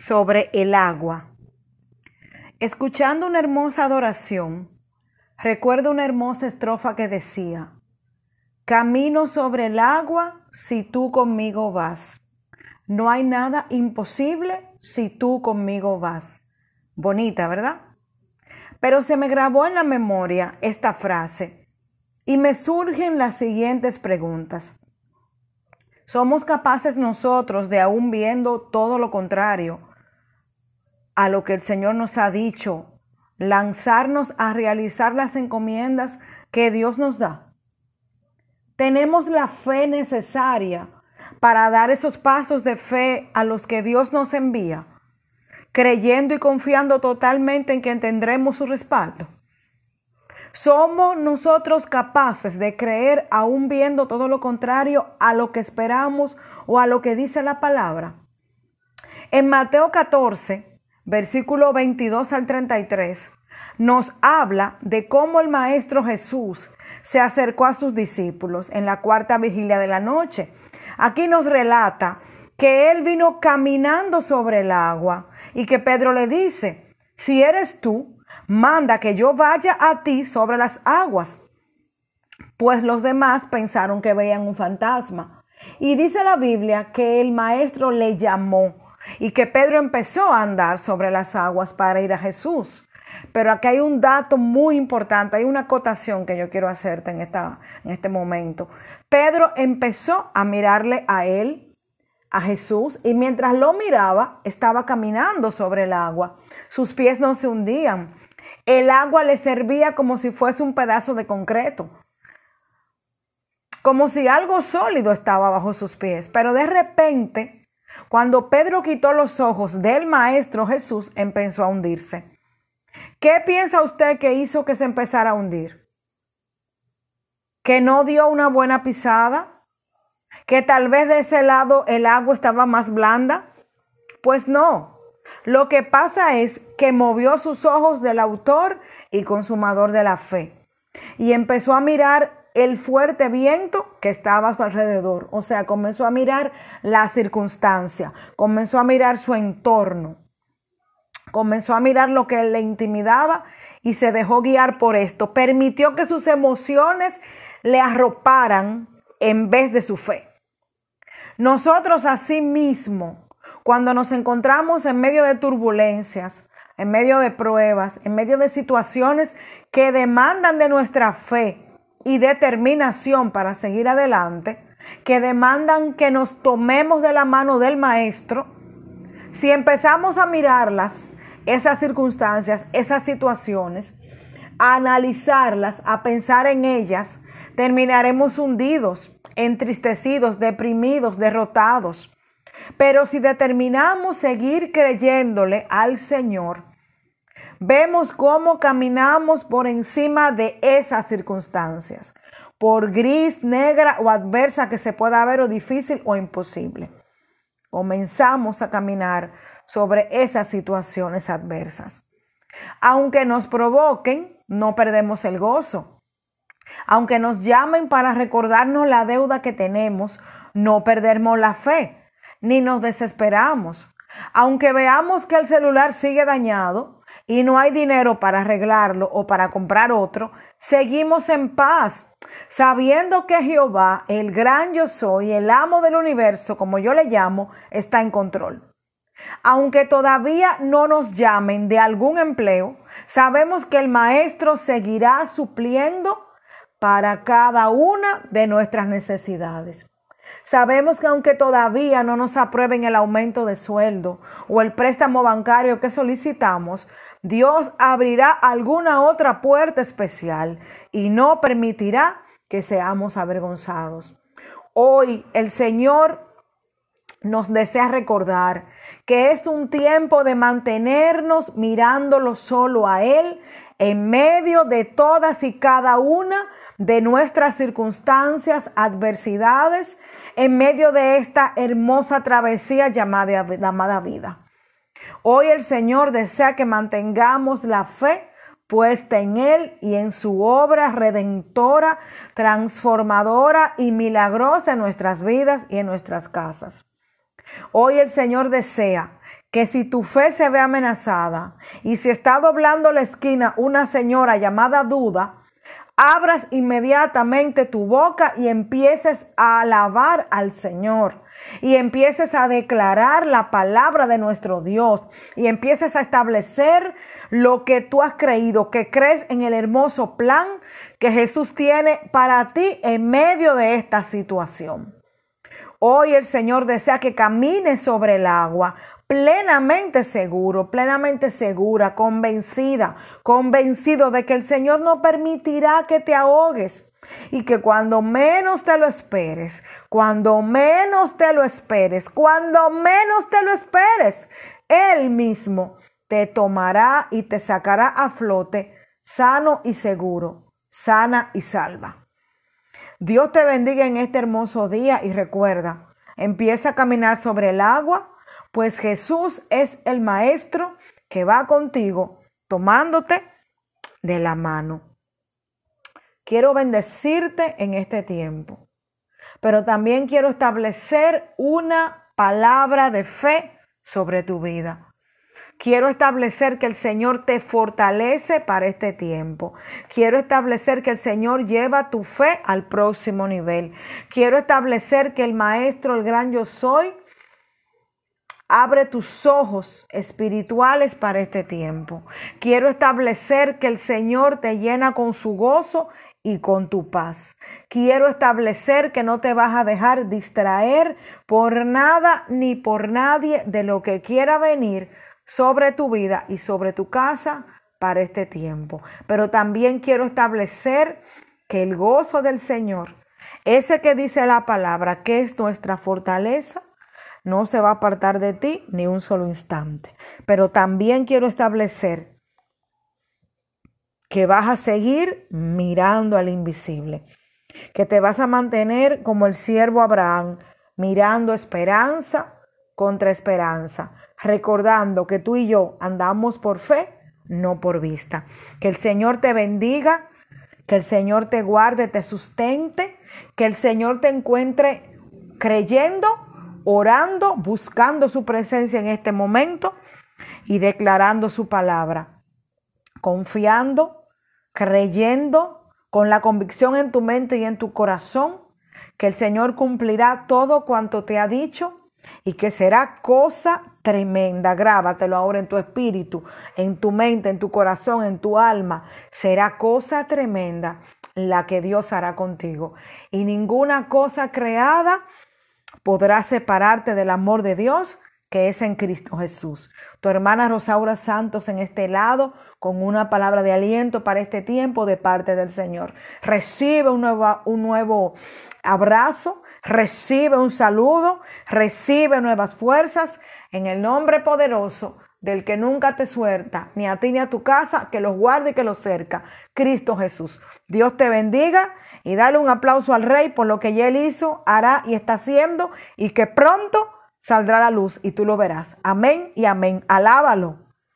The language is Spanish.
sobre el agua. Escuchando una hermosa adoración, recuerdo una hermosa estrofa que decía, Camino sobre el agua si tú conmigo vas. No hay nada imposible si tú conmigo vas. Bonita, ¿verdad? Pero se me grabó en la memoria esta frase y me surgen las siguientes preguntas. ¿Somos capaces nosotros de aún viendo todo lo contrario a lo que el Señor nos ha dicho, lanzarnos a realizar las encomiendas que Dios nos da? ¿Tenemos la fe necesaria para dar esos pasos de fe a los que Dios nos envía? creyendo y confiando totalmente en que tendremos su respaldo. ¿Somos nosotros capaces de creer aún viendo todo lo contrario a lo que esperamos o a lo que dice la palabra? En Mateo 14, versículo 22 al 33, nos habla de cómo el Maestro Jesús se acercó a sus discípulos en la cuarta vigilia de la noche. Aquí nos relata que Él vino caminando sobre el agua y que Pedro le dice, si eres tú, manda que yo vaya a ti sobre las aguas. Pues los demás pensaron que veían un fantasma. Y dice la Biblia que el maestro le llamó y que Pedro empezó a andar sobre las aguas para ir a Jesús. Pero aquí hay un dato muy importante, hay una acotación que yo quiero hacerte en, esta, en este momento. Pedro empezó a mirarle a él a Jesús y mientras lo miraba estaba caminando sobre el agua. Sus pies no se hundían. El agua le servía como si fuese un pedazo de concreto, como si algo sólido estaba bajo sus pies. Pero de repente, cuando Pedro quitó los ojos del Maestro Jesús, empezó a hundirse. ¿Qué piensa usted que hizo que se empezara a hundir? ¿Que no dio una buena pisada? que tal vez de ese lado el agua estaba más blanda? Pues no. Lo que pasa es que movió sus ojos del autor y consumador de la fe y empezó a mirar el fuerte viento que estaba a su alrededor. O sea, comenzó a mirar la circunstancia, comenzó a mirar su entorno, comenzó a mirar lo que le intimidaba y se dejó guiar por esto. Permitió que sus emociones le arroparan en vez de su fe. Nosotros asimismo, cuando nos encontramos en medio de turbulencias, en medio de pruebas, en medio de situaciones que demandan de nuestra fe y determinación para seguir adelante, que demandan que nos tomemos de la mano del Maestro, si empezamos a mirarlas, esas circunstancias, esas situaciones, a analizarlas, a pensar en ellas, terminaremos hundidos entristecidos, deprimidos, derrotados. Pero si determinamos seguir creyéndole al Señor, vemos cómo caminamos por encima de esas circunstancias, por gris, negra o adversa que se pueda ver o difícil o imposible. Comenzamos a caminar sobre esas situaciones adversas. Aunque nos provoquen, no perdemos el gozo. Aunque nos llamen para recordarnos la deuda que tenemos, no perdemos la fe, ni nos desesperamos. Aunque veamos que el celular sigue dañado y no hay dinero para arreglarlo o para comprar otro, seguimos en paz, sabiendo que Jehová, el gran yo soy, el amo del universo, como yo le llamo, está en control. Aunque todavía no nos llamen de algún empleo, sabemos que el Maestro seguirá supliendo para cada una de nuestras necesidades. Sabemos que aunque todavía no nos aprueben el aumento de sueldo o el préstamo bancario que solicitamos, Dios abrirá alguna otra puerta especial y no permitirá que seamos avergonzados. Hoy el Señor nos desea recordar que es un tiempo de mantenernos mirándolo solo a Él en medio de todas y cada una de nuestras circunstancias, adversidades, en medio de esta hermosa travesía llamada, llamada vida. Hoy el Señor desea que mantengamos la fe puesta en Él y en su obra redentora, transformadora y milagrosa en nuestras vidas y en nuestras casas. Hoy el Señor desea que si tu fe se ve amenazada y si está doblando la esquina una señora llamada duda, abras inmediatamente tu boca y empieces a alabar al Señor. Y empieces a declarar la palabra de nuestro Dios. Y empieces a establecer lo que tú has creído, que crees en el hermoso plan que Jesús tiene para ti en medio de esta situación. Hoy el Señor desea que camines sobre el agua plenamente seguro, plenamente segura, convencida, convencido de que el Señor no permitirá que te ahogues y que cuando menos te lo esperes, cuando menos te lo esperes, cuando menos te lo esperes, Él mismo te tomará y te sacará a flote sano y seguro, sana y salva. Dios te bendiga en este hermoso día y recuerda, empieza a caminar sobre el agua, pues Jesús es el Maestro que va contigo tomándote de la mano. Quiero bendecirte en este tiempo, pero también quiero establecer una palabra de fe sobre tu vida. Quiero establecer que el Señor te fortalece para este tiempo. Quiero establecer que el Señor lleva tu fe al próximo nivel. Quiero establecer que el Maestro, el gran yo soy, abre tus ojos espirituales para este tiempo. Quiero establecer que el Señor te llena con su gozo y con tu paz. Quiero establecer que no te vas a dejar distraer por nada ni por nadie de lo que quiera venir sobre tu vida y sobre tu casa para este tiempo. Pero también quiero establecer que el gozo del Señor, ese que dice la palabra, que es nuestra fortaleza, no se va a apartar de ti ni un solo instante. Pero también quiero establecer que vas a seguir mirando al invisible, que te vas a mantener como el siervo Abraham, mirando esperanza contra esperanza, recordando que tú y yo andamos por fe, no por vista. Que el Señor te bendiga, que el Señor te guarde, te sustente, que el Señor te encuentre creyendo, orando, buscando su presencia en este momento y declarando su palabra, confiando, creyendo, con la convicción en tu mente y en tu corazón, que el Señor cumplirá todo cuanto te ha dicho y que será cosa tremenda. Grábatelo ahora en tu espíritu, en tu mente, en tu corazón, en tu alma. Será cosa tremenda la que Dios hará contigo. Y ninguna cosa creada podrá separarte del amor de Dios que es en Cristo Jesús. Tu hermana Rosaura Santos en este lado con una palabra de aliento para este tiempo de parte del Señor. Recibe un nuevo, un nuevo abrazo, recibe un saludo, recibe nuevas fuerzas en el nombre poderoso del que nunca te suelta, ni a ti ni a tu casa, que los guarde y que los cerca, Cristo Jesús. Dios te bendiga y dale un aplauso al Rey por lo que ya él hizo, hará y está haciendo y que pronto saldrá la luz y tú lo verás. Amén y amén. Alábalo.